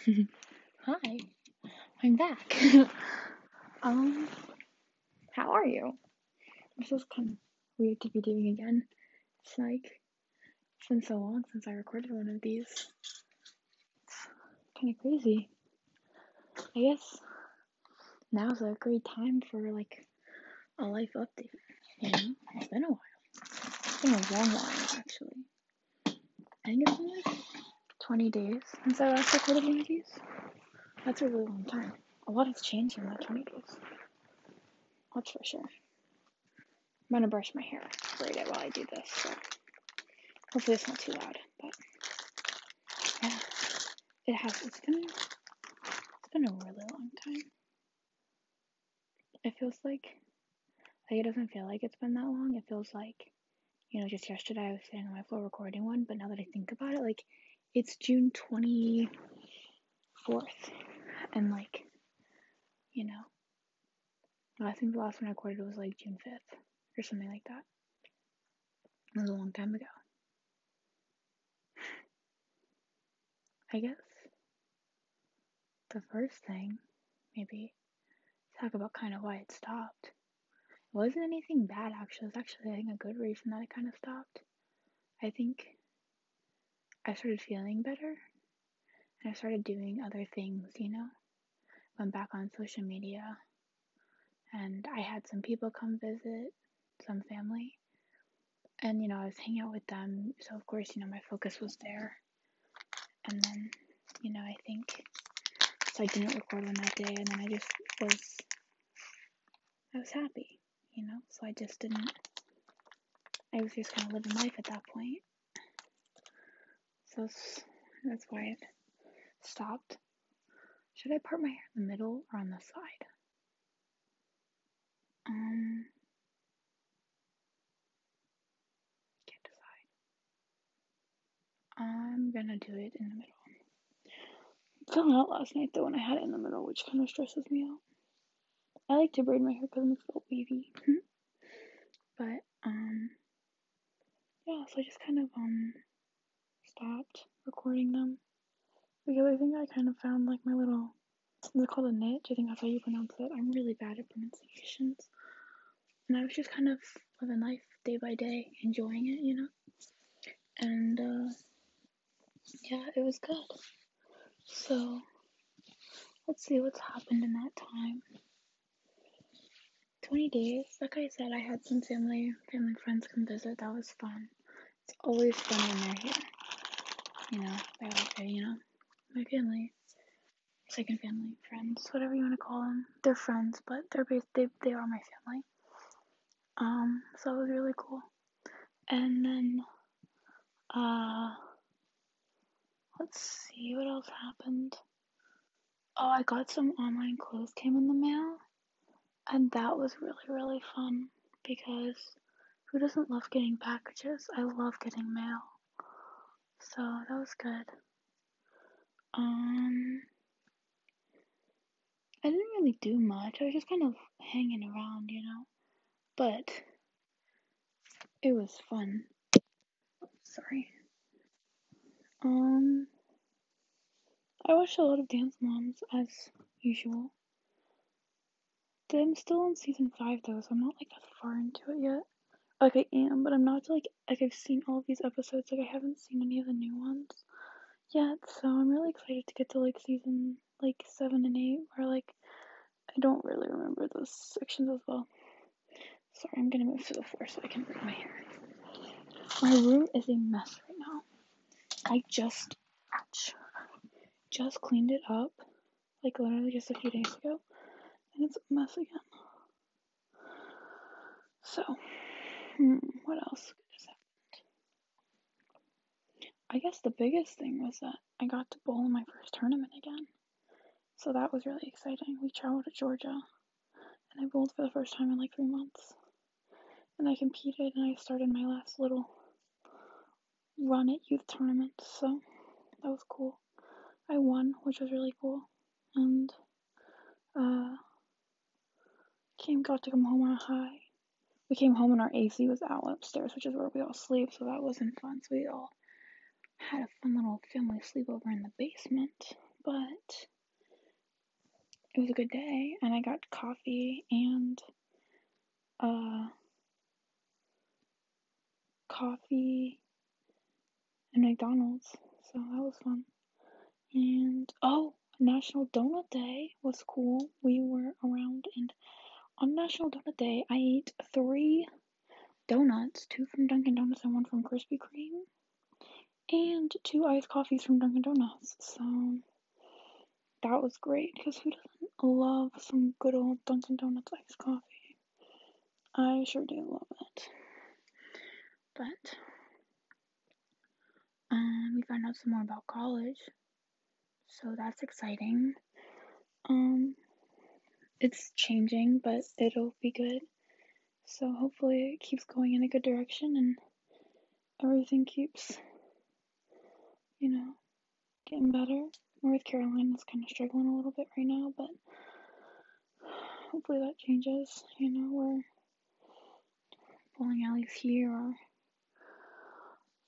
Hi, I'm back. um, how are you? This is kind of weird to be doing again. It's like it's been so long since I recorded one of these. It's kind of crazy. I guess now's a great time for like a life update. You know, it's been a while. It's been a long while actually. I think it's been like 20 days since I last recorded one of these. That's a really long time. A lot has changed in that 20 days. That's for sure. I'm gonna brush my hair braid it while I do this, so hopefully it's not too loud. But yeah, it has. It's been it's been a really long time. It feels like like it doesn't feel like it's been that long. It feels like you know just yesterday I was sitting on my floor recording one, but now that I think about it, like it's June twenty fourth, and like you know I think the last one I recorded was like June 5th or something like that. It was a long time ago. I guess the first thing, maybe, talk about kind of why it stopped. It wasn't anything bad actually. It's actually I think a good reason that it kind of stopped. I think I started feeling better and I started doing other things, you know. Went back on social media and I had some people come visit, some family. And you know, I was hanging out with them, so of course, you know, my focus was there. And then, you know, I think so I didn't record on that day and then I just was I was happy, you know? So I just didn't I was just kind of living life at that point. So that's why it stopped. Should I part my hair in the middle or on the side? Um, can't decide. I'm gonna do it in the middle. Fell out last night though when I had it in the middle, which kind of stresses me out. I like to braid my hair because it makes it all wavy. but um, yeah, so I just kind of um stopped recording them because I think I kind of found like my little is it called a niche? I think that's how you pronounce it. I'm really bad at pronunciations. And I was just kind of living life day by day, enjoying it, you know? And uh, yeah, it was good. So let's see what's happened in that time. 20 days. Like I said, I had some family, family friends come visit. That was fun. It's always fun when they're here. You know, they're like, you know, my family second family, friends, whatever you want to call them. They're friends, but they're based, they they are my family. Um, so it was really cool. And then, uh, let's see what else happened. Oh, I got some online clothes came in the mail, and that was really really fun because who doesn't love getting packages? I love getting mail. So that was good. Um, I didn't really do much. I was just kind of hanging around, you know. But it was fun. Sorry. Um, I watched a lot of Dance Moms as usual. I'm still on season five though, so I'm not like that far into it yet. Like I am, but I'm not like like I've seen all of these episodes. Like I haven't seen any of the new ones yet, so I'm really excited to get to like season like seven and eight, where like I don't really remember those sections as well. Sorry, I'm gonna move to the floor so I can braid my hair. My room is a mess right now. I just, just cleaned it up, like literally just a few days ago, and it's a mess again. So, hmm, what else has happened? I guess the biggest thing was that I got to bowl in my first tournament again. So that was really exciting. We traveled to Georgia, and I bowled for the first time in like three months. And I competed, and I started my last little run at youth tournaments, so that was cool. I won, which was really cool, and uh, came got to come home on a high. We came home and our AC was out upstairs, which is where we all sleep, so that wasn't fun. So we all had a fun little family sleepover in the basement. but it was a good day, and I got coffee and uh, coffee and McDonald's, so that was fun. And oh, National Donut Day was cool. We were around, and on National Donut Day, I ate three donuts two from Dunkin' Donuts and one from Krispy Kreme, and two iced coffees from Dunkin' Donuts. So that was great because who doesn't love some good old Dunkin' Donuts iced coffee? I sure do love it. But um, we found out some more about college, so that's exciting. Um, it's changing, but it'll be good. So hopefully it keeps going in a good direction and everything keeps, you know, getting better. North Carolina's kind of struggling a little bit right now, but hopefully that changes. You know, where bowling alleys here are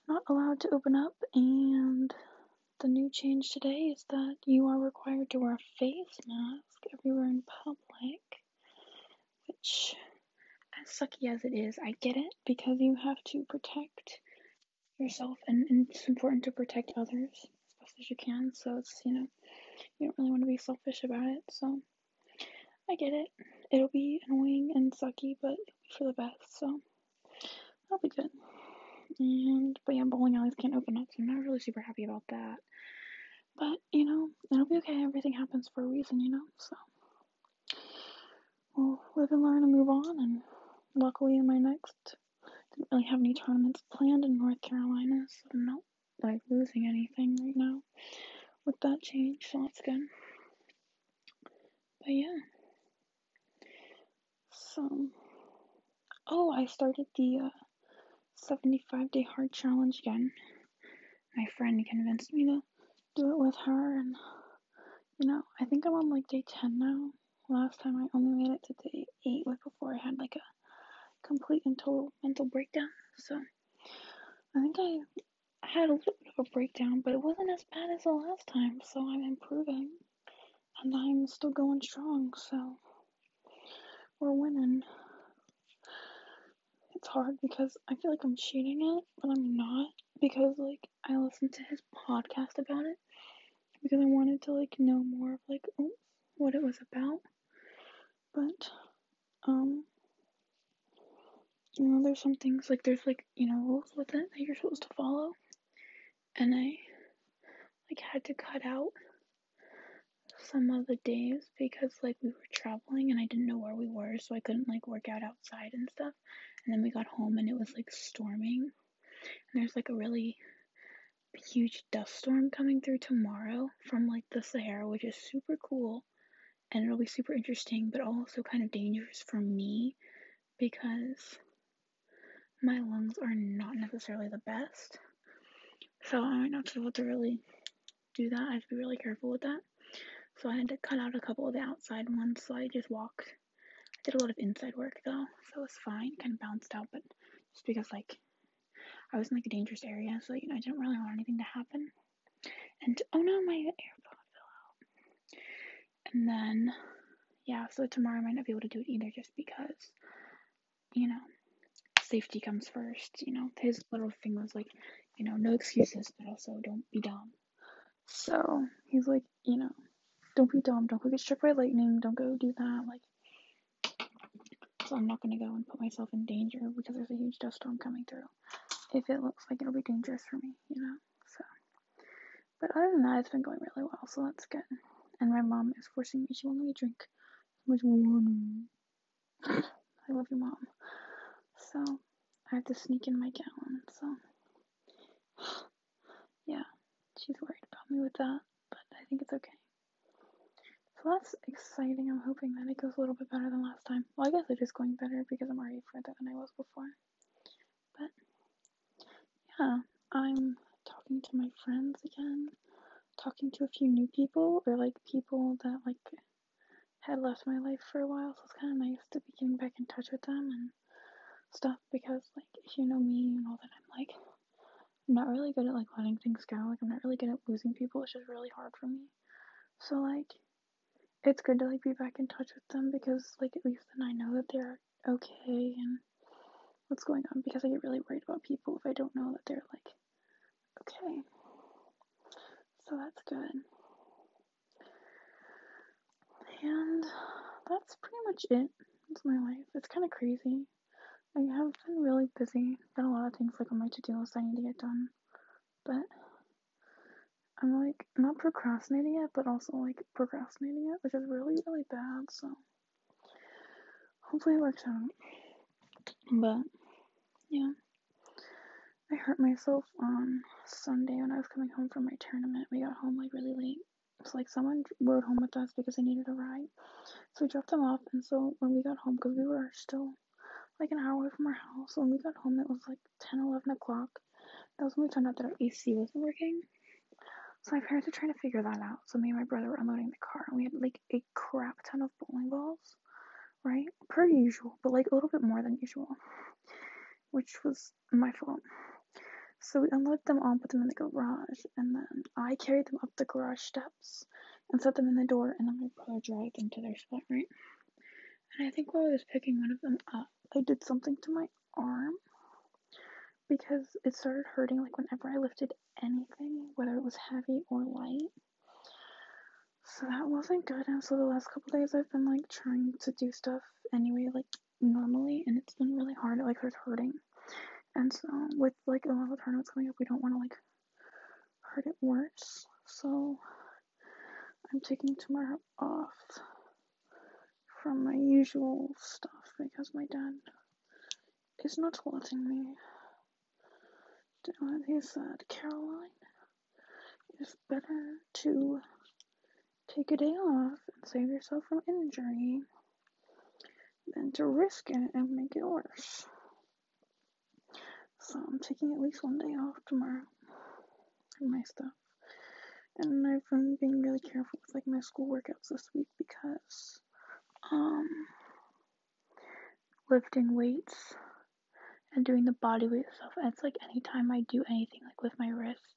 not allowed to open up, and the new change today is that you are required to wear a face mask everywhere in public, which, as sucky as it is, I get it because you have to protect yourself, and, and it's important to protect others as best as you can. So it's you know you don't really want to be selfish about it. So I get it. It'll be annoying and sucky, but for the best. So that'll be good. And but yeah, bowling alleys can't open up, so I'm not really super happy about that. But you know, it'll be okay. Everything happens for a reason, you know. So we'll live and learn and move on. And luckily, in my next, didn't really have any tournaments planned in North Carolina, so I'm not like losing anything right now with that change. So that's good. But yeah. So, oh, I started the uh, 75 day hard challenge again. My friend convinced me to do it with her, and you know, I think I'm on like day 10 now. Last time I only made it to day 8 with before I had like a complete and total mental breakdown. So, I think I had a little bit of a breakdown, but it wasn't as bad as the last time, so I'm improving. And I'm still going strong, so we're winning it's hard because I feel like I'm cheating it, but I'm not because like I listened to his podcast about it because I wanted to like know more of like what it was about. But um you know there's some things like there's like you know rules with it that you're supposed to follow and I like had to cut out some of the days because like we were traveling and I didn't know where we were so I couldn't like work out outside and stuff and then we got home and it was like storming. And there's like a really huge dust storm coming through tomorrow from like the Sahara, which is super cool and it'll be super interesting, but also kind of dangerous for me because my lungs are not necessarily the best. So I might not be able to really do that. I have to be really careful with that. So I had to cut out a couple of the outside ones, so I just walked I did a lot of inside work though, so it was fine. Kind of bounced out, but just because like I was in like a dangerous area, so you know I didn't really want anything to happen. And oh no, my AirPod fell out. And then yeah, so tomorrow I might not be able to do it either, just because you know safety comes first. You know his little thing was like, you know, no excuses, but also don't be dumb. So he's like, you know, don't be dumb, don't go get struck by lightning, don't go do that. Like so I'm not to go and put myself in danger because there's a huge dust storm coming through. If it looks like it'll be dangerous for me, you know. So, but other than that, it's been going really well, so that's good. And my mom is forcing me; she won't let me drink so much water. I love you, mom. So I have to sneak in my gallon. So yeah, she's worried about me with that, but I think it's okay. So that's exciting. I'm hoping that it goes a little bit better than last time. Well, I guess it is going better because I'm already further than I was before. But yeah, I'm talking to my friends again, talking to a few new people or like people that like had left my life for a while. So it's kind of nice to be getting back in touch with them and stuff because like if you know me, you know that I'm like I'm not really good at like letting things go. Like I'm not really good at losing people. It's just really hard for me. So like it's good to like be back in touch with them because like at least then I know that they're okay and what's going on because I get really worried about people if I don't know that they're like okay. So that's good. And that's pretty much it. That's my life. It's kind of crazy. I have been really busy. Got a lot of things like on my to-do list I need to get done. But I'm like not procrastinating it, but also like procrastinating it, which is really, really bad. So hopefully it works out. But yeah. I hurt myself on Sunday when I was coming home from my tournament. We got home like really late. It's like someone rode home with us because they needed a ride. So we dropped them off, and so when we got home, because we were still like an hour away from our house, when we got home, it was like 10, 11 o'clock. That was when we found out that our AC wasn't working. So my parents were trying to figure that out. So me and my brother were unloading the car, and we had like a crap ton of bowling balls, right? Per usual, but like a little bit more than usual, which was my fault. So we unloaded them all, put them in the garage, and then I carried them up the garage steps and set them in the door, and then my brother dragged them to their spot, right? And I think while I was picking one of them up, I did something to my arm because it started hurting like whenever I lifted anything, whether it was heavy or light. So that wasn't good. And so the last couple days I've been like trying to do stuff anyway, like normally, and it's been really hard. It like starts hurting. And so with like a lot of tournaments coming up, we don't want to like hurt it worse. So I'm taking tomorrow off from my usual stuff because my dad is not letting me do it. He said, Caroline, it's better to take a day off and save yourself from injury than to risk it and make it worse. So I'm taking at least one day off tomorrow for my stuff. And I've been being really careful with like my school workouts this week because um lifting weights and doing the body weight stuff. And it's like anytime I do anything like with my wrist,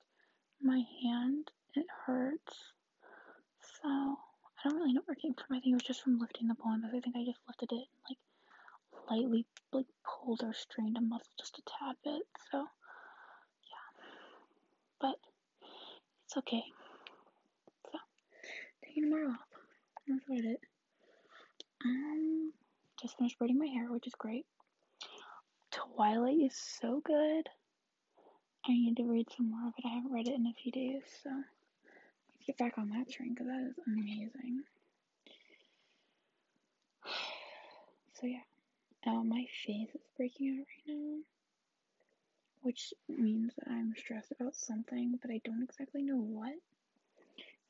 my hand, it hurts. So I don't really know where it came from. I think it was just from lifting the ball, but I think I just lifted it and like lightly like pulled or strained a muscle just a tad bit. So yeah, but it's okay. So taking tomorrow off. That's about it. Um, just finished braiding my hair, which is great. Twilight is so good. I need to read some more of it. I haven't read it in a few days, so let's get back on that train because that is amazing. So yeah. Uh, my face is breaking out right now, which means that I'm stressed about something, but I don't exactly know what.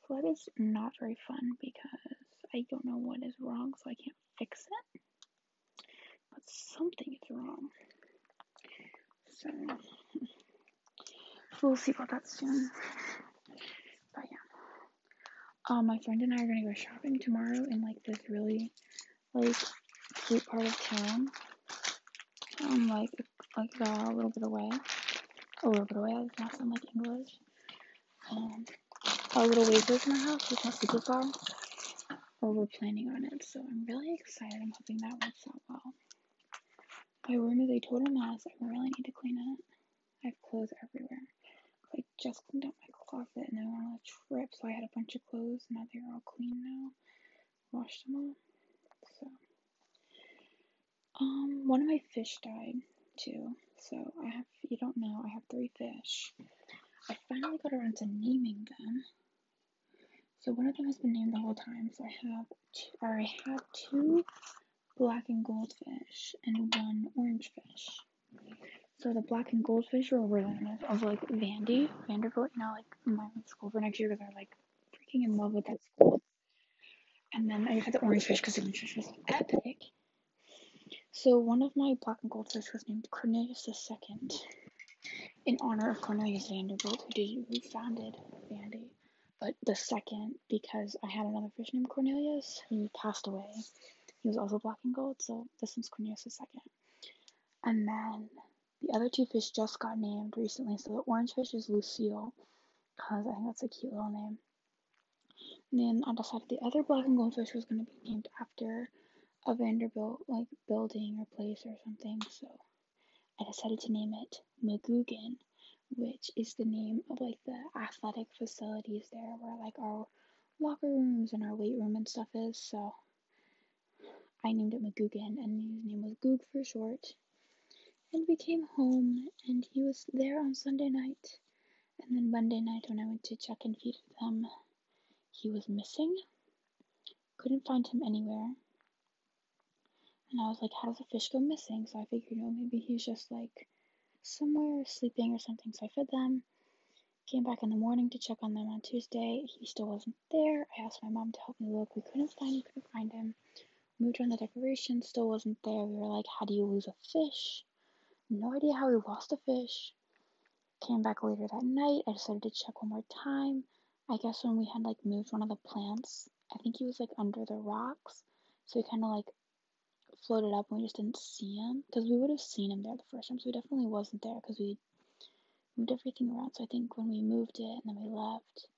So that is not very fun because I don't know what is wrong, so I can't fix it. But something is wrong. So we'll see about that soon. But yeah. Um, my friend and I are gonna go shopping tomorrow in like this really like cute part of town. Um, like like uh, a little bit away. A little bit away. I was not sound like English. Um, a little ways away from my house. It's not super far. Or we're planning on it, so I'm really excited. I'm hoping that works out well. My room is a total mess. I really need to clean it. I have clothes everywhere. I just cleaned out my closet and I went on a trip, so I had a bunch of clothes. Now they're all clean now. Washed them all. So um, one of my fish died too. So I have, you don't know, I have three fish. I finally got around to naming them. So one of them has been named the whole time. So I have, two, or I have two black and gold fish and one orange fish. So the black and gold fish were representative of like Vandy, Vanderbilt. You know, like my school for next year because I'm like freaking in love with that school. And then I had the orange fish because the orange fish was epic. So one of my black and gold fish was named Cornelius II, in honor of Cornelius Vanderbilt, who did who founded Vandy. But the second because I had another fish named Cornelius who passed away. He was also black and gold, so this one's Cornelius II. And then the other two fish just got named recently. So the orange fish is Lucille, because I think that's a cute little name. And then I decided the other black and gold fish was going to be named after a Vanderbilt like building or place or something. So I decided to name it McGugin, which is the name of like the athletic facilities there where like our locker rooms and our weight room and stuff is. So I named it McGugin and his name was Goog for short. And we came home and he was there on Sunday night. And then Monday night when I went to check and feed them, he was missing. Couldn't find him anywhere. And I was like, how does a fish go missing? So I figured, you know, maybe he's just like somewhere sleeping or something. So I fed them. Came back in the morning to check on them on Tuesday. He still wasn't there. I asked my mom to help me look. We couldn't find him, couldn't find him. Moved around the decoration, still wasn't there. We were like, how do you lose a fish? No idea how we lost a fish. Came back later that night. I decided to check one more time. I guess when we had like moved one of the plants, I think he was like under the rocks. So he kind of like floated up and we just didn't see him because we would have seen him there the first time. So he definitely wasn't there because we moved everything around. So I think when we moved it and then we left,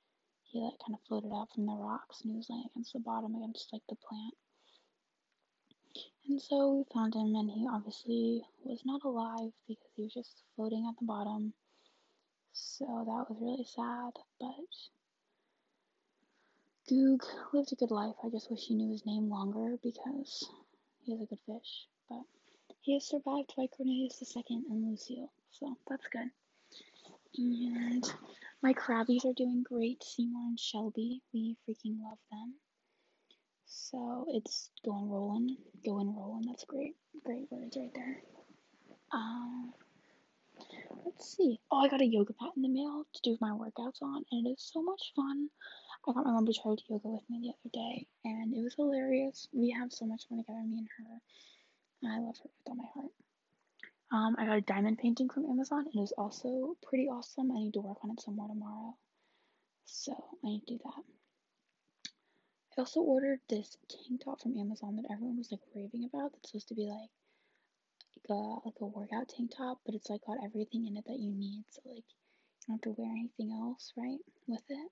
he like kind of floated up from the rocks and he was laying against the bottom against like the plant. And so we found him and he obviously was not alive because he was just floating at the bottom. So that was really sad, but Goog lived a good life. I just wish he knew his name longer because he is a good fish. But he is survived by Cornelius II and Lucille, so that's good. And my crabbies are doing great. Seymour and Shelby, we freaking love them. So it's going rolling, going rolling. That's great, great words right there. Um, let's see. Oh, I got a yoga mat in the mail to do my workouts on, and it is so much fun. I got my mom to try to yoga with me the other day, and it was hilarious. We have so much fun together, me and her. I love her with all my heart. Um, I got a diamond painting from Amazon. It is also pretty awesome. I need to work on it some more tomorrow. So I need to do that. I also ordered this tank top from Amazon that everyone was like raving about. That's supposed to be like like a like a workout tank top, but it's like got everything in it that you need. So like you don't have to wear anything else, right? With it.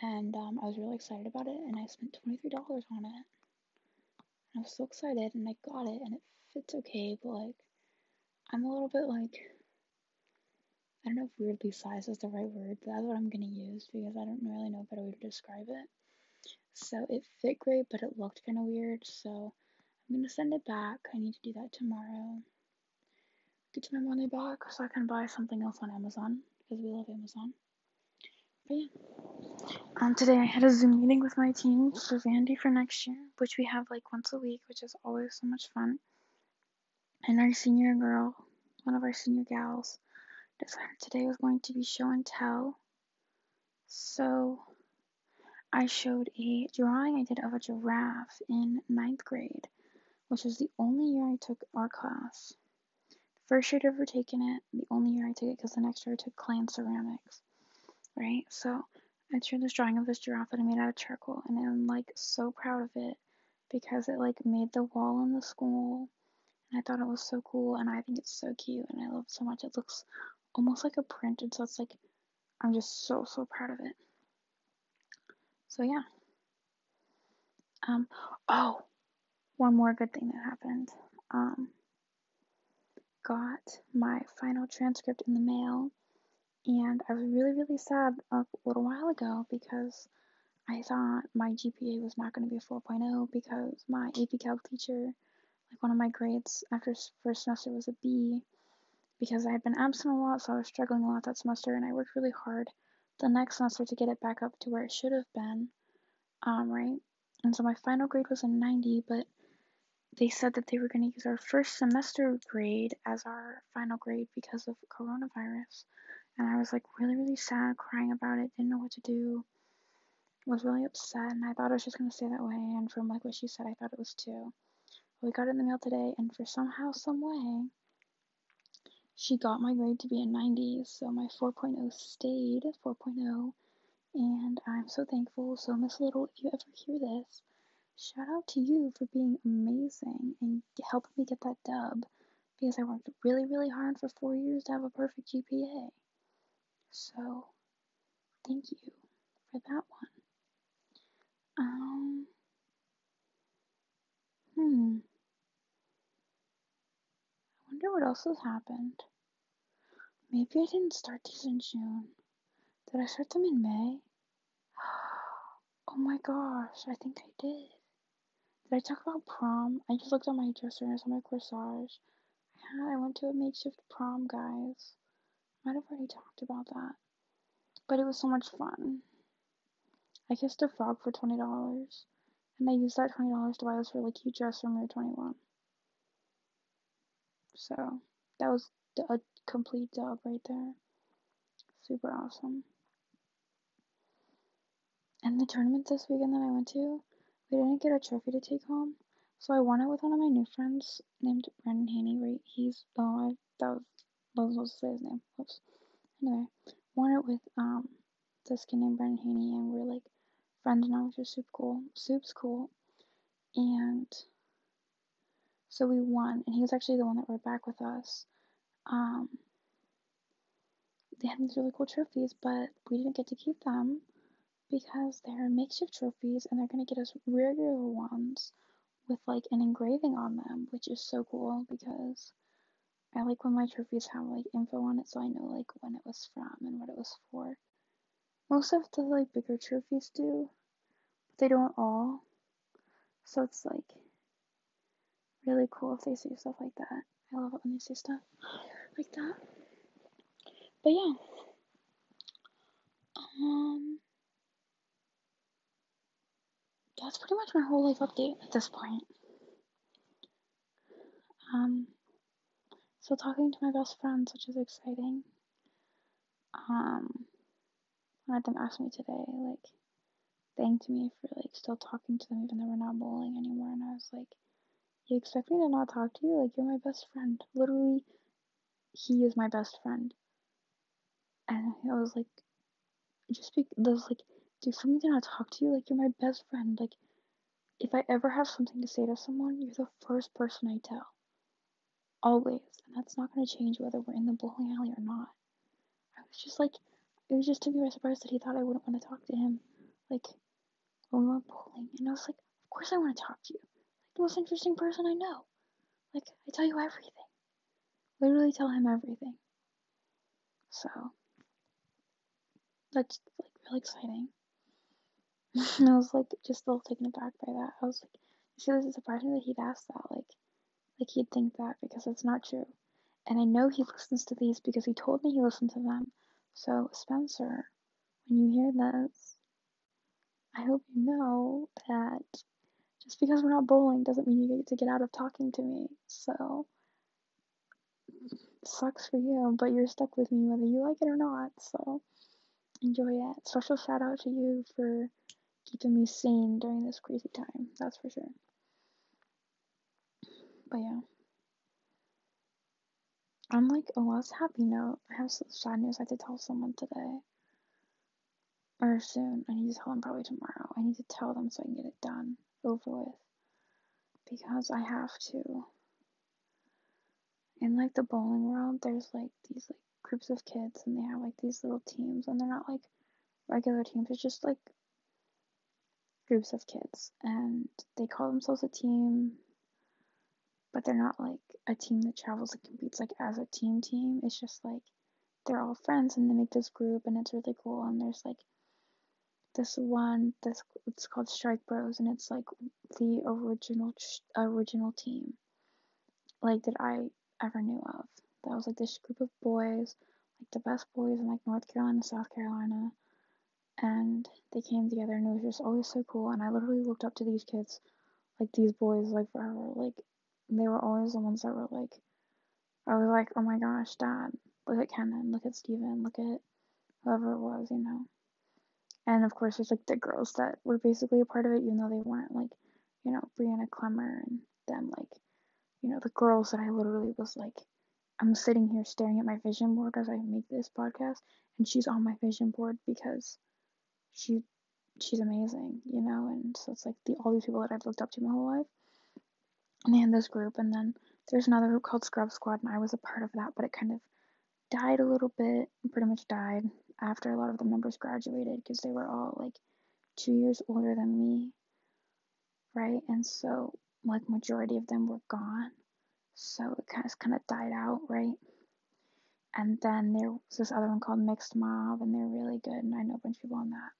And um, I was really excited about it, and I spent twenty three dollars on it. And I was so excited, and I got it, and it fits okay, but like I'm a little bit like I don't know if weirdly sized is the right word, but that's what I'm gonna use because I don't really know a better way to describe it. So it fit great, but it looked kind of weird. So I'm gonna send it back. I need to do that tomorrow. Get to my money back so I can buy something else on Amazon because we love Amazon. But yeah. Um, today I had a Zoom meeting with my team for Vandy for next year, which we have like once a week, which is always so much fun. And our senior girl, one of our senior gals, decided today was going to be show and tell. So I showed a drawing I did of a giraffe in ninth grade, which was the only year I took art class. First year I'd ever taken it, the only year I took it because the next year I took clay and ceramics, right? So I drew this drawing of this giraffe that I made out of charcoal, and I'm like so proud of it because it like made the wall in the school, and I thought it was so cool, and I think it's so cute, and I love it so much. It looks almost like a print, and so it's like I'm just so so proud of it. So yeah. Um, oh, one more good thing that happened. Um, got my final transcript in the mail, and I was really, really sad a little while ago because I thought my GPA was not going to be a 4.0 because my AP Calc teacher, like one of my grades after first semester was a B because I had been absent a lot, so I was struggling a lot that semester, and I worked really hard the next semester to get it back up to where it should have been. Um, right? And so my final grade was a 90, but they said that they were going to use our first semester grade as our final grade because of coronavirus. And I was like really, really sad, crying about it, didn't know what to do, was really upset, and I thought it was just going to stay that way. And from like what she said, I thought it was too. We got it in the mail today, and for somehow, some way, she got my grade to be a 90, so my 4.0 stayed 4.0, and I'm so thankful. So, Miss Little, if you ever hear this, shout out to you for being amazing and helping me get that dub because I worked really, really hard for four years to have a perfect GPA. So, thank you for that one. Um, hmm. I wonder what else has happened. Maybe I didn't start these in June. Did I start them in May? Oh my gosh, I think I did. Did I talk about prom? I just looked at my dresser and I saw my corsage. Yeah, I went to a makeshift prom, guys. Might have already talked about that. But it was so much fun. I kissed a frog for $20. And I used that $20 to buy this really cute dress from Rue 21. So, that was a complete dub right there. Super awesome. And the tournament this weekend that I went to, we didn't get a trophy to take home. So I won it with one of my new friends named Brandon Haney. Right? He's oh, I that was was supposed to say his name. Oops. Anyway, won it with um this kid named Brandon Haney, and we're like friends now, which is super cool. Soup's cool, and so we won, and he was actually the one that rode back with us. Um, they had these really cool trophies, but we didn't get to keep them because they're makeshift trophies and they're going to get us regular ones with like an engraving on them, which is so cool because I like when my trophies have like info on it so I know like when it was from and what it was for. Most of the like bigger trophies do, but they don't all. So it's like really cool if they say stuff like that. I love it when they say stuff like that. But yeah. Um that's pretty much my whole life update at this point. Um, so talking to my best friends, which is exciting. Um, one of them asked me today, like, thanked me for like still talking to them even though we're not bowling anymore, and I was like, you expect me to not talk to you? Like, you're my best friend. Literally, he is my best friend. And I was like, just be, those like, do for me to not talk to you, like, you're my best friend. Like, if I ever have something to say to someone, you're the first person I tell. Always. And that's not going to change whether we're in the bowling alley or not. I was just like, it was just took me by surprise that he thought I wouldn't want to talk to him, like, when we went bowling. And I was like, of course I want to talk to you. The most interesting person I know. Like, I tell you everything. Literally tell him everything. So, that's, like, really exciting. I was, like, just a little taken aback by that. I was like, you see, this is surprising that he'd ask that. Like, like he'd think that because it's not true. And I know he listens to these because he told me he listened to them. So, Spencer, when you hear this, I hope you know that just because we're not bowling doesn't mean you get to get out of talking to me. So, sucks for you, but you're stuck with me whether you like it or not. So, enjoy it. Special shout out to you for keeping me sane during this crazy time. That's for sure. But yeah. On like a less happy note, I have some sad news I have to tell someone today. Or soon. I need to tell them probably tomorrow. I need to tell them so I can get it done, over with. Because I have to. In like the bowling world, there's like these like groups of kids and they have like these little teams and they're not like regular teams, it's just like groups of kids and they call themselves a team but they're not like a team that travels and competes like as a team team. It's just like they're all friends and they make this group and it's really cool and there's like this one this it's called Strike Bros and it's like the original original team like that I ever knew of. That was like this group of boys, like the best boys in like North Carolina, South Carolina, and they came together and it was just always so cool. And I literally looked up to these kids, like these boys, like forever. Like they were always the ones that were like, I was like, oh my gosh, dad, look at Kenan, look at Steven, look at whoever it was, you know. And of course, there's like the girls that were basically a part of it, even though they weren't like, you know, Brianna Clemmer and them, like, you know, the girls that I literally was like, I'm sitting here staring at my vision board as I make this podcast, and she's on my vision board because she she's amazing, you know, and so it's like the all these people that I've looked up to my whole life. And they had this group, and then there's another group called Scrub Squad, and I was a part of that, but it kind of died a little bit, pretty much died after a lot of the members graduated because they were all like two years older than me, right? And so, like, majority of them were gone. So it kind of, kind of died out, right? And then there was this other one called Mixed Mob, and they're really good, and I know a bunch of people on that.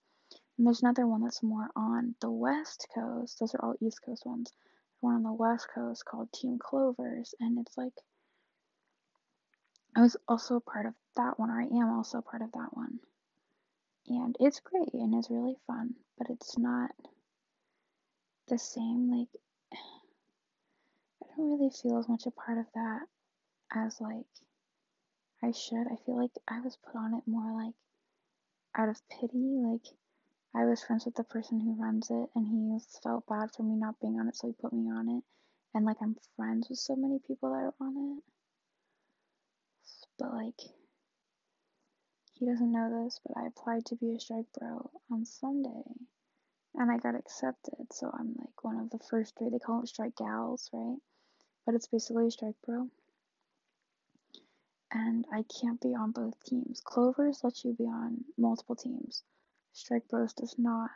And there's another one that's more on the West Coast. Those are all East Coast ones. One on the West Coast called Team Clovers, and it's like I was also a part of that one, or I am also part of that one. And it's great and it's really fun, but it's not the same. Like, I don't really feel as much a part of that as like I should. I feel like I was put on it more like out of pity. Like, I was friends with the person who runs it, and he felt bad for me not being on it, so he put me on it. And like, I'm friends with so many people that are on it but like he doesn't know this, but I applied to be a strike bro on Sunday and I got accepted. So I'm like one of the first three. They call it strike gals, right? But it's basically a strike bro. And I can't be on both teams. Clovers lets you be on multiple teams. Strike Bros does not.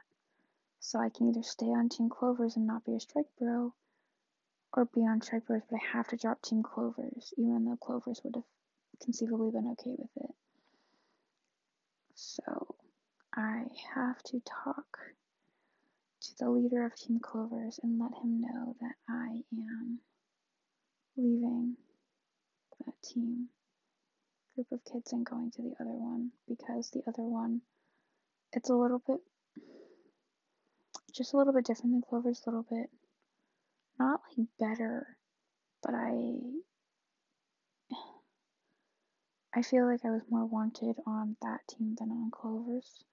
So I can either stay on Team Clovers and not be a strike bro, or be on Strike Bros, but I have to drop Team Clovers, even though Clovers would have conceivably been okay with it. So I have to talk to the leader of Team Clovers and let him know that I am leaving that team group of kids and going to the other one because the other one it's a little bit just a little bit different than Clover's a little bit not like better but I I feel like I was more wanted on that team than on Clover's.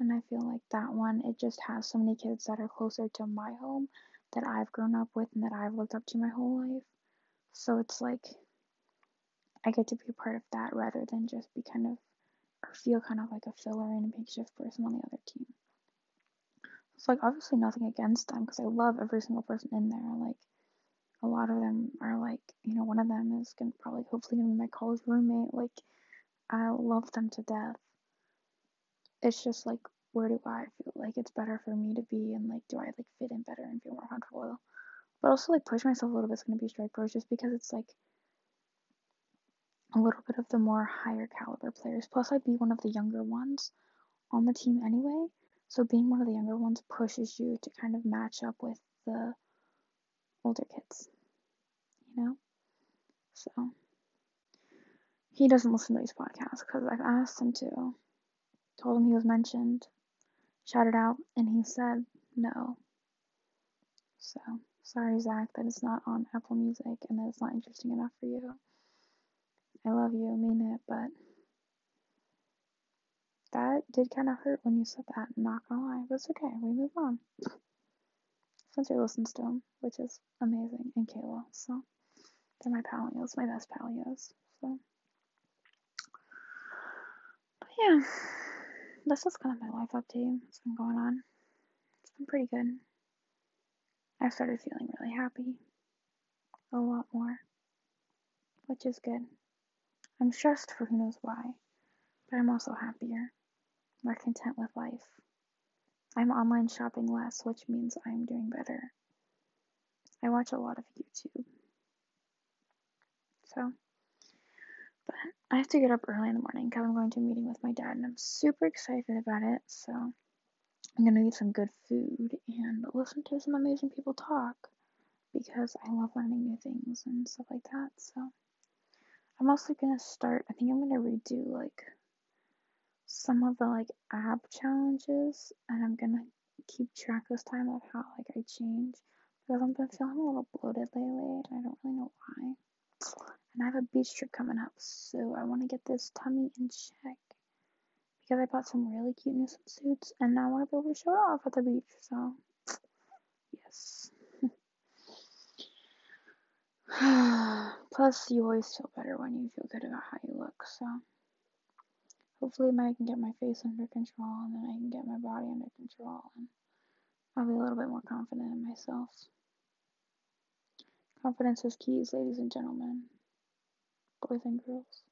And I feel like that one, it just has so many kids that are closer to my home that I've grown up with and that I've looked up to my whole life. So it's like I get to be a part of that rather than just be kind of, or feel kind of like a filler and a makeshift person on the other team. It's like obviously nothing against them because I love every single person in there. Like a lot of them are like, you know, one of them is gonna probably hopefully gonna be my college roommate. Like, I love them to death. It's just like, where do I feel like it's better for me to be, and like, do I like fit in better and feel more comfortable? But also like push myself a little bit is gonna be strike bros just because it's like a little bit of the more higher caliber players. Plus, I'd be one of the younger ones on the team anyway. So being one of the younger ones pushes you to kind of match up with the older kids, you know? So, he doesn't listen to these podcasts because I've asked him to, told him he was mentioned, shouted out, and he said no. So, sorry, Zach, that it's not on Apple Music and that it's not interesting enough for you. I love you, mean it, but that did kind of hurt when you said that, not gonna lie, but it's okay, we move on. Spencer listens to him, which is amazing, and Kayla. So they're my palios, my best palios. So, but yeah, that's just kind of my life update. What's been going on? It's been pretty good. I've started feeling really happy, a lot more, which is good. I'm stressed for who knows why, but I'm also happier, more content with life. I'm online shopping less, which means I'm doing better. I watch a lot of YouTube. So, but I have to get up early in the morning because I'm going to a meeting with my dad and I'm super excited about it. So, I'm going to eat some good food and listen to some amazing people talk because I love learning new things and stuff like that. So, I'm also going to start, I think I'm going to redo like some of the like ab challenges and I'm gonna keep track this time of how like I change because I've been feeling a little bloated lately and I don't really know why. And I have a beach trip coming up, so I want to get this tummy in check because I bought some really cute new swimsuits and now I want to be able to show it off at the beach. So, yes. Plus, you always feel better when you feel good about how you look. So. Hopefully, I can get my face under control and then I can get my body under control and I'll be a little bit more confident in myself. Confidence is key, ladies and gentlemen, boys and girls.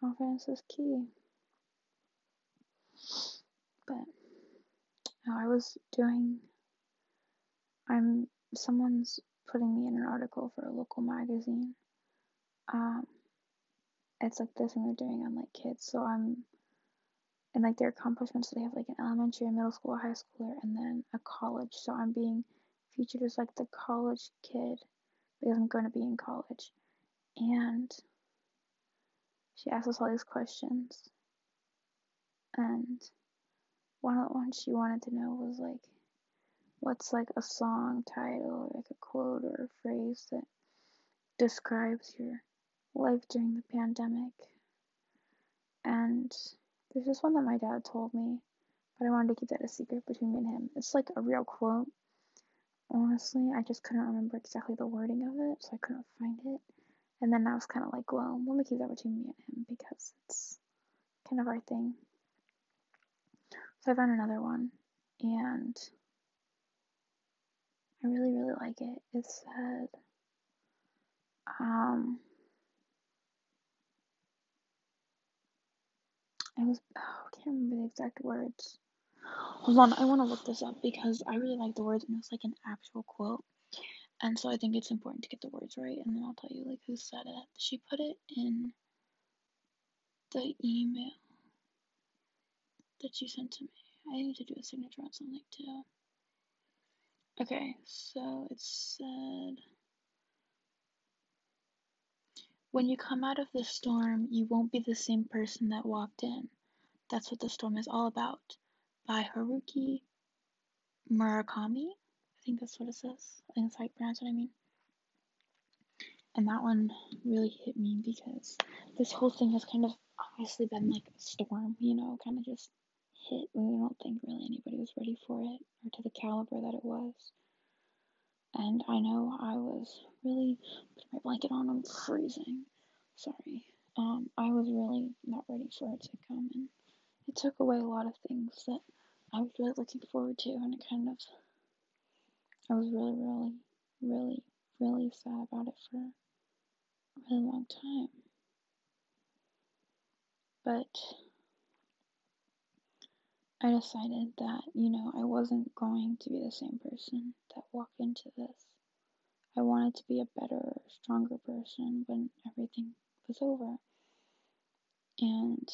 Confidence is key. But No, I was doing. I'm someone's putting me in an article for a local magazine. Um, it's like this, and they're doing on like kids. So I'm and like their accomplishments. So they have like an elementary, a middle school, a high schooler, and then a college. So I'm being featured as like the college kid because I'm going to be in college. And she asked us all these questions. And one of the ones she wanted to know was like, what's like a song title or like a quote or a phrase that describes your life during the pandemic? And there's this one that my dad told me, but I wanted to keep that a secret between me and him. It's like a real quote. Honestly, I just couldn't remember exactly the wording of it, so I couldn't find it. And then I was kind of like, well, let me keep that between me and him because it's kind of our thing. So I found another one, and I really, really like it. It said, um, I was, oh, I can't remember the exact words. Hold on, I want to look this up because I really like the words and it's like an actual quote. And so I think it's important to get the words right and then I'll tell you like who said it. She put it in the email that she sent to me. I need to do a signature on something too. Okay, so it said When you come out of the storm, you won't be the same person that walked in. That's what the storm is all about by Haruki Murakami. I think that's what it says. I think how you pronounce it, I mean. And that one really hit me because this whole thing has kind of obviously been like a storm, you know, kind of just hit we don't think really anybody was ready for it or to the caliber that it was. And I know I was really putting my blanket on, I'm freezing. Sorry. Um, I was really not ready for it to come and it took away a lot of things that I was really looking forward to, and it kind of, I was really, really, really, really sad about it for a really long time. But I decided that, you know, I wasn't going to be the same person that walked into this. I wanted to be a better, stronger person when everything was over. And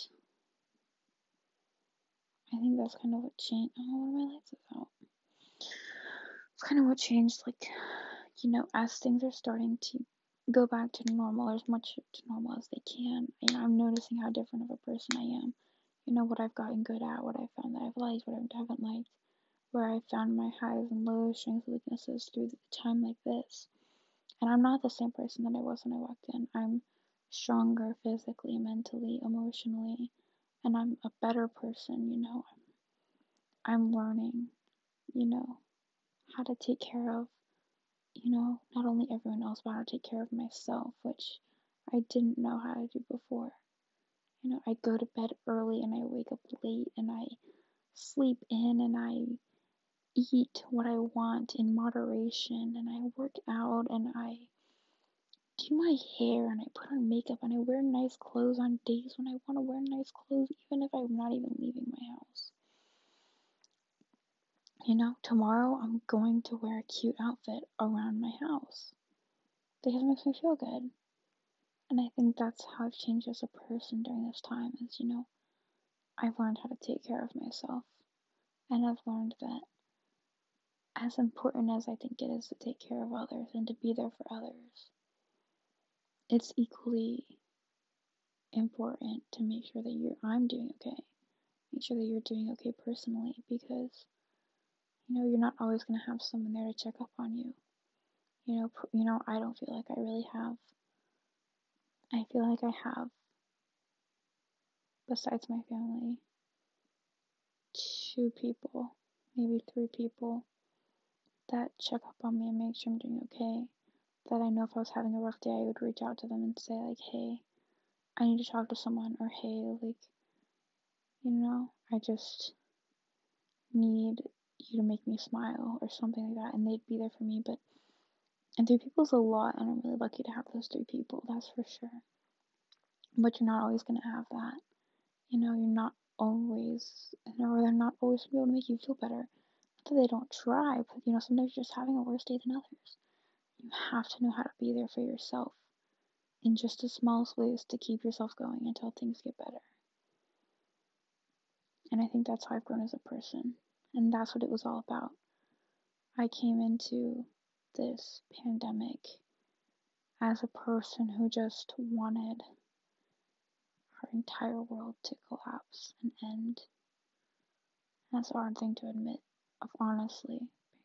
I think that's kind of what changed. Oh, what are my lights about? It's kind of what changed, like, you know, as things are starting to go back to normal, or as much to normal as they can. You know, I'm noticing how different of a person I am. You know, what I've gotten good at, what I found that I've liked, what I haven't liked, where I found my highs and lows, strengths and weaknesses through a time like this. And I'm not the same person that I was when I walked in. I'm stronger physically, mentally, emotionally, and I'm a better person, you know. I'm, learning, you know, how to take care of, you know, not only everyone else, but how to take care of myself, which I didn't know how to do before. You know, I go to bed early and I wake up late and I sleep in and I eat what I want in moderation and I work out and I do my hair and I put on makeup and I wear nice clothes on days when I want to wear nice clothes, even if I'm not even leaving my house. You know, tomorrow I'm going to wear a cute outfit around my house because it makes me feel good. And I think that's how I've changed as a person during this time is, you know, I've learned how to take care of myself. And I've learned that as important as I think it is to take care of others and to be there for others, it's equally important to make sure that you're I'm doing okay. Make sure that you're doing okay personally because you know you're not always going to have someone there to check up on you. You know, you know I don't feel like I really have I feel like I have besides my family two people, maybe three people that check up on me and make sure I'm doing okay that I know if I was having a rough day, I would reach out to them and say, like, hey, I need to talk to someone, or hey, like, you know, I just need you to make me smile, or something like that, and they'd be there for me. But, and three people is a lot, and I'm really lucky to have those three people, that's for sure. But you're not always going to have that. You know, you're not always, or they're not always going to be able to make you feel better. Not that they don't try, but you know, sometimes you're just having a worse day than others. You have to know how to be there for yourself in just the smallest ways to keep yourself going until things get better. And I think that's how I've grown as a person. And that's what it was all about. I came into this pandemic as a person who just wanted our entire world to collapse and end. That's a hard thing to admit, honestly,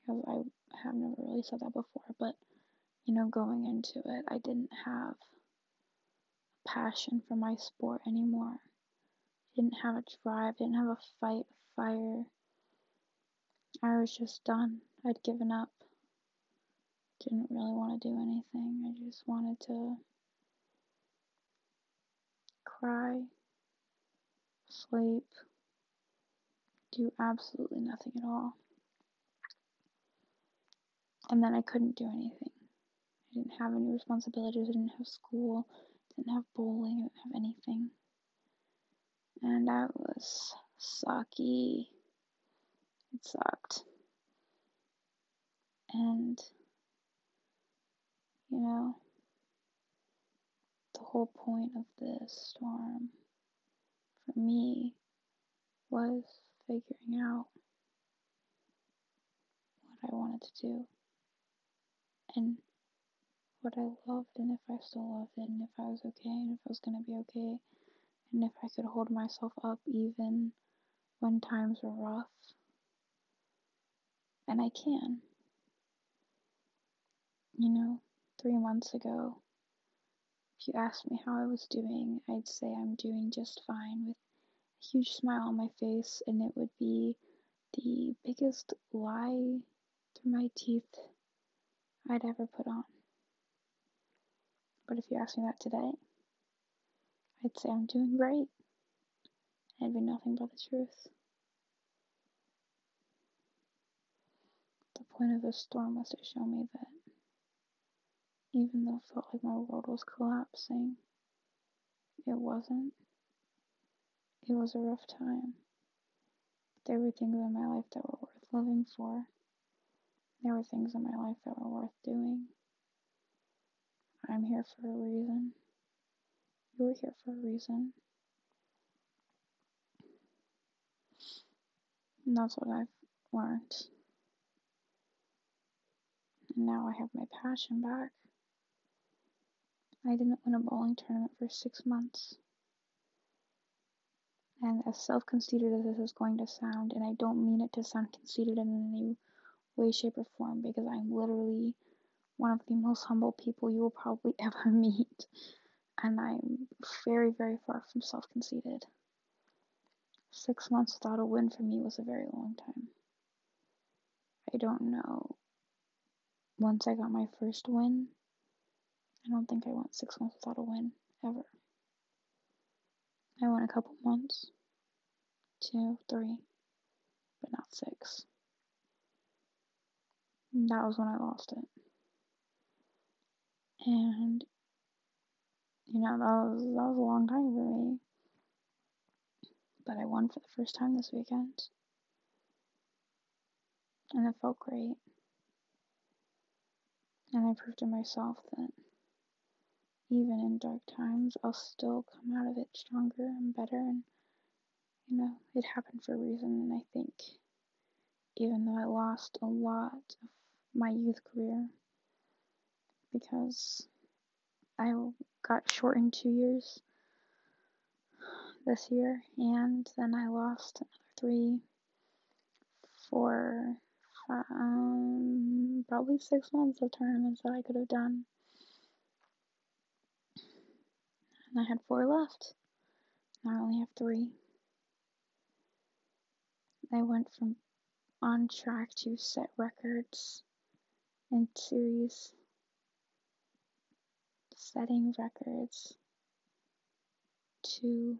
because I have never really said that before. But you know, going into it, I didn't have a passion for my sport anymore. I didn't have a drive, I didn't have a fight, a fire. I was just done. I'd given up. Didn't really want to do anything. I just wanted to cry, sleep, do absolutely nothing at all. And then I couldn't do anything. I didn't have any responsibilities, I didn't have school, didn't have bowling, I didn't have anything. And that was sucky. It sucked. And, you know, the whole point of this storm for me was figuring out what I wanted to do and what I loved and if I still loved it and if I was okay and if I was to be okay and if I could hold myself up even when times were rough. And I can. You know, three months ago, if you asked me how I was doing, I'd say I'm doing just fine with a huge smile on my face, and it would be the biggest lie through my teeth I'd ever put on. But if you ask me that today, I'd say I'm doing great. It'd be nothing but the truth. The point of the storm was to show me that even though it felt like my world was collapsing, it wasn't. It was a rough time. But there were things in my life that were worth living for. There were things in my life that were worth doing. I'm here for a reason. You're here for a reason. And that's what I've learned. And now I have my passion back. I didn't win a bowling tournament for six months. And as self conceited as this is going to sound, and I don't mean it to sound conceited in any way, shape, or form, because I'm literally one of the most humble people you will probably ever meet. And I'm very, very far from self conceited. Six months without a win for me was a very long time. I don't know. Once I got my first win, I don't think I went six months without a win, ever. I went a couple months, two, three, but not six. And that was when I lost it. And you know, that was that was a long time for me. But I won for the first time this weekend. And it felt great. And I proved to myself that even in dark times, I'll still come out of it stronger and better. And, you know, it happened for a reason. And I think even though I lost a lot of my youth career because I got shortened two years this year, and then I lost another three for um, probably six months of tournaments that I could have done. And I had four left. Now I only have three. I went from on track to set records in series, setting records to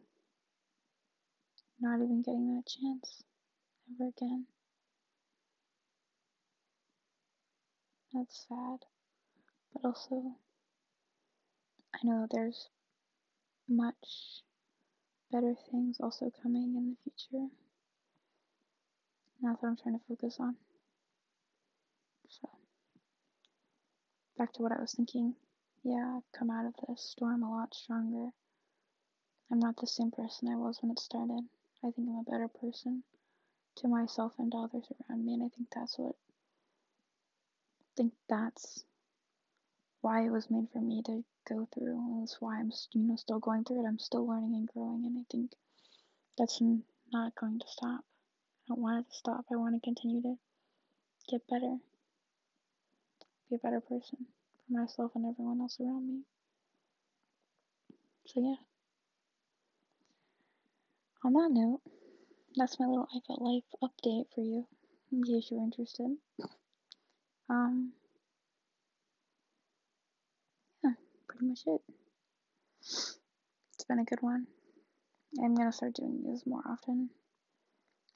not even getting that chance ever again. That's sad. But also, I know there's much better things also coming in the future. That's what I'm trying to focus on. So, back to what I was thinking. Yeah, I've come out of this storm a lot stronger. I'm not the same person I was when it started. I think I'm a better person to myself and to others around me, and I think that's what. I think that's why it was made for me to go through. And that's why I'm, you know, still going through it. I'm still learning and growing, and I think that's not going to stop. I don't want it to stop. I want to continue to get better, be a better person myself and everyone else around me. So yeah. On that note, that's my little I Felt Life update for you, in case you're interested. Um, yeah, pretty much it. It's been a good one. I'm gonna start doing these more often.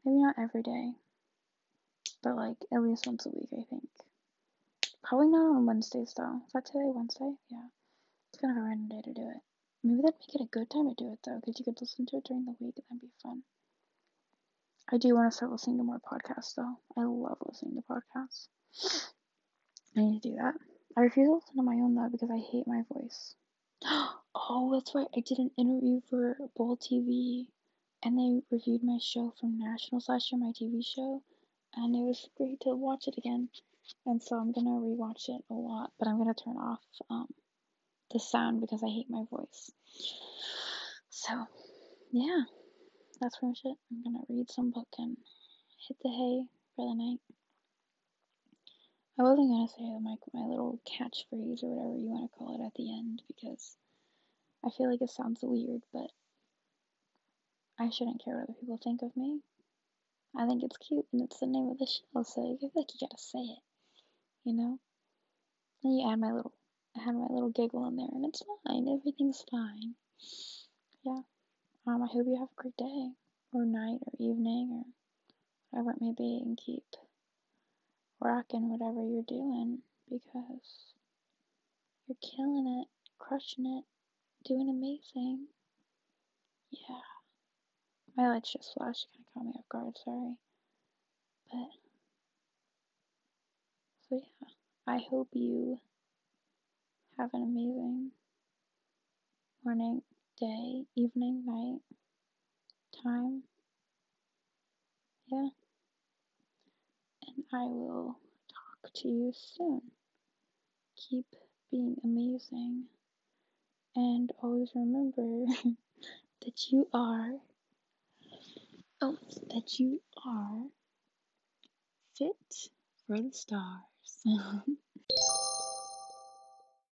Maybe not every day, but like at least once a week, I think. Probably not on Wednesdays though. Is that today, Wednesday? Yeah. It's kind of a random day to do it. Maybe that'd make it a good time to do it though, because you could listen to it during the week and that'd be fun. I do want to start listening to more podcasts though. I love listening to podcasts. I need to do that. I refuse to listen to my own though because I hate my voice. Oh, that's right. I did an interview for BowlTV and they reviewed my show from Nationals last year, my TV show, and it was great to watch it again. And so I'm gonna rewatch it a lot, but I'm gonna turn off um, the sound because I hate my voice. So, yeah, that's pretty much it. I'm gonna read some book and hit the hay for the night. I wasn't gonna say my my little catchphrase or whatever you want to call it at the end because I feel like it sounds weird, but I shouldn't care what other people think of me. I think it's cute and it's the name of the show, so I feel like you gotta say it, you know? And you add my little, I had my little giggle in there, and it's fine. Everything's fine. Yeah. Um, I hope you have a great day, or night, or evening, or whatever it may be, and keep rocking whatever you're doing because you're killing it, crushing it, doing amazing. Yeah. My lights just flashed, kind of caught me off guard, sorry. But, so yeah, I hope you have an amazing morning, day, evening, night, time. Yeah. And I will talk to you soon. Keep being amazing. And always remember that you are Oh, that you are fit for the stars. 你好